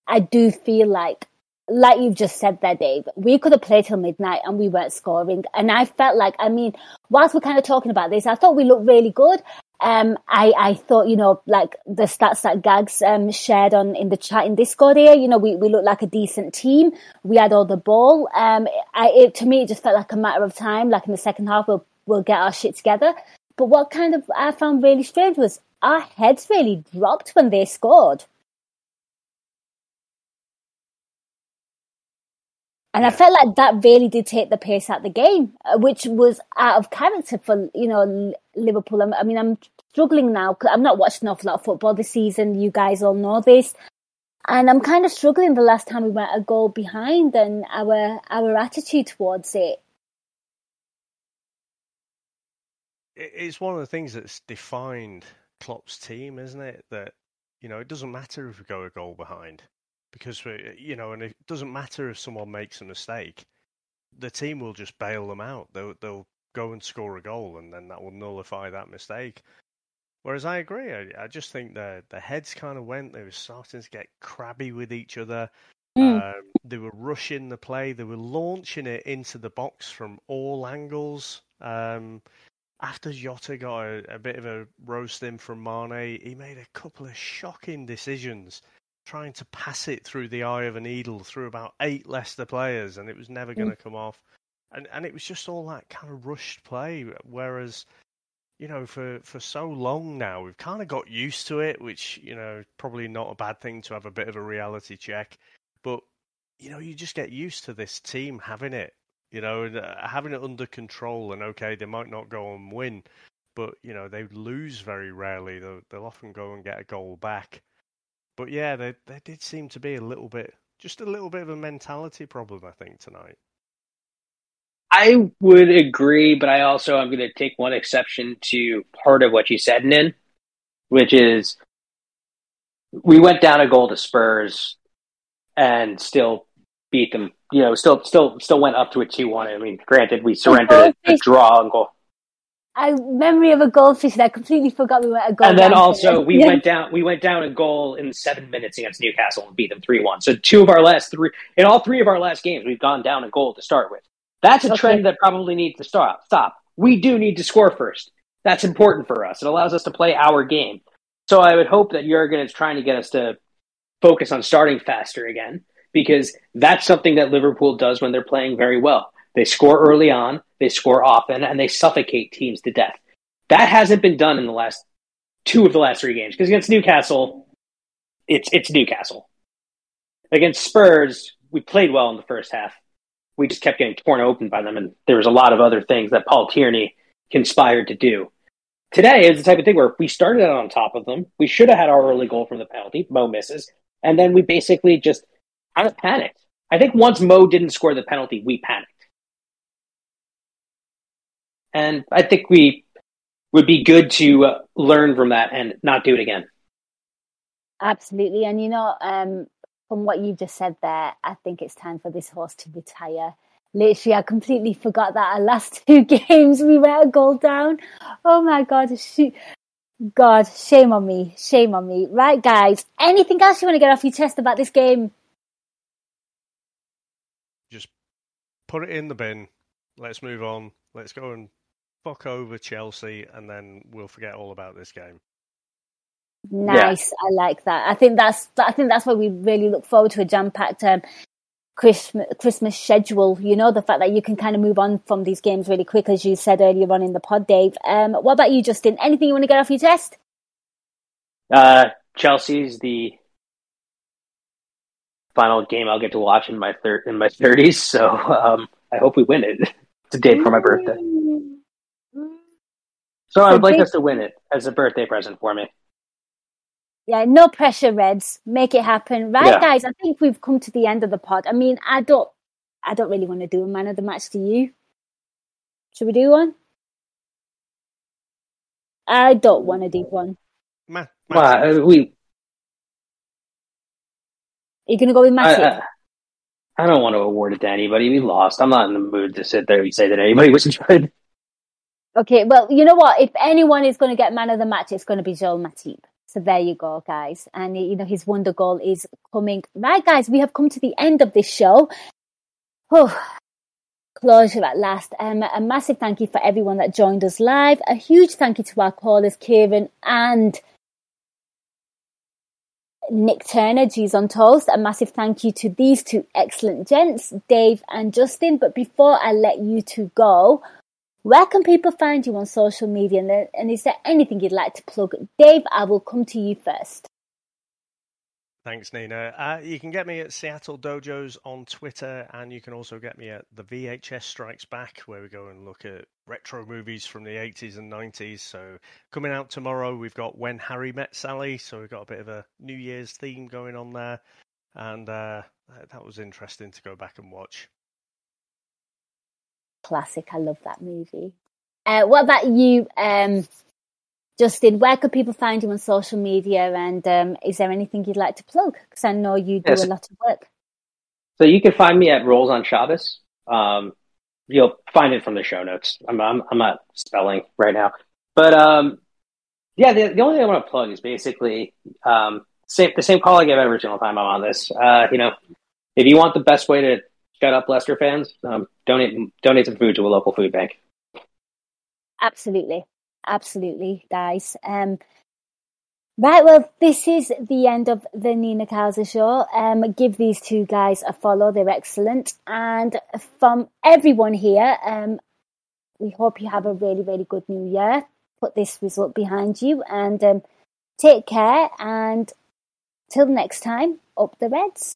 I do feel like like you've just said there, Dave, we could have played till midnight and we weren't scoring. And I felt like, I mean, whilst we're kind of talking about this, I thought we looked really good. Um, I, I thought, you know, like the stats that Gags um, shared on in the chat in Discord here, you know, we, we looked like a decent team. We had all the ball. Um, I, it, to me, it just felt like a matter of time. Like in the second half, we'll, we'll get our shit together. But what kind of I found really strange was our heads really dropped when they scored. And I felt like that really did take the pace out of the game, uh, which was out of character for you know Liverpool. I'm- mean, I'm struggling now. 'cause I'm not watching an awful lot of football this season. You guys all know this, and I'm kind of struggling. The last time we went a goal behind, and our our attitude towards it. It- It's one of the things that's defined Klopp's team, isn't it? That you know, it doesn't matter if we go a goal behind because we, you know, and it doesn't matter if someone makes a mistake. The team will just bail them out. They'll they'll go and score a goal, and then that will nullify that mistake. Whereas I agree, I, I just think the their heads kind of went. They were starting to get crabby with each other. Mm. Um, they were rushing the play. They were launching it into the box from all angles. Um, after Jota got a, a bit of a roasting from Mane, he made a couple of shocking decisions, trying to pass it through the eye of a needle through about eight Leicester players, and it was never going to come off. And and it was just all that kind of rushed play. Whereas, you know, for for so long now, we've kind of got used to it, which you know probably not a bad thing to have a bit of a reality check. But you know, you just get used to this team having it you know, and, uh, having it under control. And okay, they might not go and win, but you know they lose very rarely. They'll, they'll often go and get a goal back. But yeah, there there did seem to be a little bit, just a little bit of a mentality problem, I think tonight. I would agree, but I also I'm going to take one exception to part of what you said, Nin, which is we went down a goal to Spurs and still beat them. You know, still, still, still went up to a two-one. I mean, granted, we surrendered a, a draw and goal, I memory of a goldfish that I completely forgot we went a goal. and then also we Yeah. went down. We went down a goal in seven minutes against Newcastle and beat them three-one. So two of our last three, in all three of our last games, we've gone down a goal to start with. That's a Okay. trend that probably needs to stop. Stop. We do need to score first. That's important for us. It allows us to play our game. So I would hope that Jurgen is trying to get us to focus on starting faster again because that's something that Liverpool does when they're playing very well. They score early on, they score often, and they suffocate teams to death. That hasn't been done in the last two of the last three games because against Newcastle, it's it's Newcastle. Against Spurs, we played well in the first half. We just kept getting torn open by them, and there was a lot of other things that Paul Tierney conspired to do. Today is the type of thing where we started out on top of them. We should have had our early goal from the penalty. Mo misses, and then we basically just kind of panicked. I think once Mo didn't score the penalty, we panicked, and I think we would be good to uh, learn from that and not do it again. Absolutely. And you know, um, from what you've just said there, I think it's time for this horse to retire. Literally, I completely forgot that our last two games we went a goal down. Oh my god, shoot. God, shame on me. Shame on me. Right, guys. Anything else you want to get off your chest about this game? Just put it in the bin. Let's move on. Let's go and fuck over Chelsea, and then we'll forget all about this game. Nice. I like that. I think that's I think that's why we really look forward to a jam packed um, Christmas, Christmas schedule. You know, the fact that you can kind of move on from these games really quick, as you said earlier on in the pod, Dave. Um, what about you, Justin? Anything you want to get off your chest? Uh, Chelsea's the final game I'll get to watch in my thir- in my thirties. So um, I hope we win it. It's a date for my birthday. So I would like us to win it as a birthday present for me. Yeah, no pressure, Reds. Make it happen, right, Yeah. guys? I think we've come to the end of the pod. I mean, I don't, I don't really want to do a man of the match. to you? Should we do one? I don't want to do one. Ma- Well, uh, we. Are you going to go with I, Massive? I, I don't want to award it to anybody. We lost. I'm not in the mood to sit there and say that anybody was good. Okay, well, you know what? If anyone is going to get man of the match, it's going to be Joel Matip. So there you go, guys. And you know his wonder goal is coming. Right, guys, we have come to the end of this show. Oh, closure at last. Um, a massive thank you for everyone that joined us live. A huge thank you to our callers, Kieran and Nick Turner, G's on Toast. A massive thank you to these two excellent gents, Dave and Justin. But before I let you two go, where can people find you on social media? And, is there anything you'd like to plug? Dave, I will come to you first. Thanks, Nina. Uh, you can get me at Seattle Dojos on Twitter, and you can also get me at the VHS Strikes Back, where we go and look at retro movies from the 80s and 90s. So, coming out tomorrow, we've got When Harry Met Sally, so we've got a bit of a New Year's theme going on there, and uh, that was interesting to go back and watch. Classic. I love that movie. Uh, what about you, um, Justin? Where could people find you on social media? And um, is there anything you'd like to plug? Because I know you do Yes. a lot of work. So you can find me at Rolls on Shabbos. Um, you'll find it from the show notes. I'm I'm, I'm not spelling right now, but um, yeah. The, the only thing I want to plug is basically um, same, the same call I give every single time I'm on this. Uh, you know, if you want the best way to shut up Leicester fans, um, donate donate some food to a local food bank. Absolutely. Absolutely, guys. Um, right, well, this is the end of the Nina Kauser show. Um, give these two guys a follow. They're excellent. And from everyone here, um, we hope you have a really, really good new year. Put this result behind you and um, take care. And till next time, up the Reds.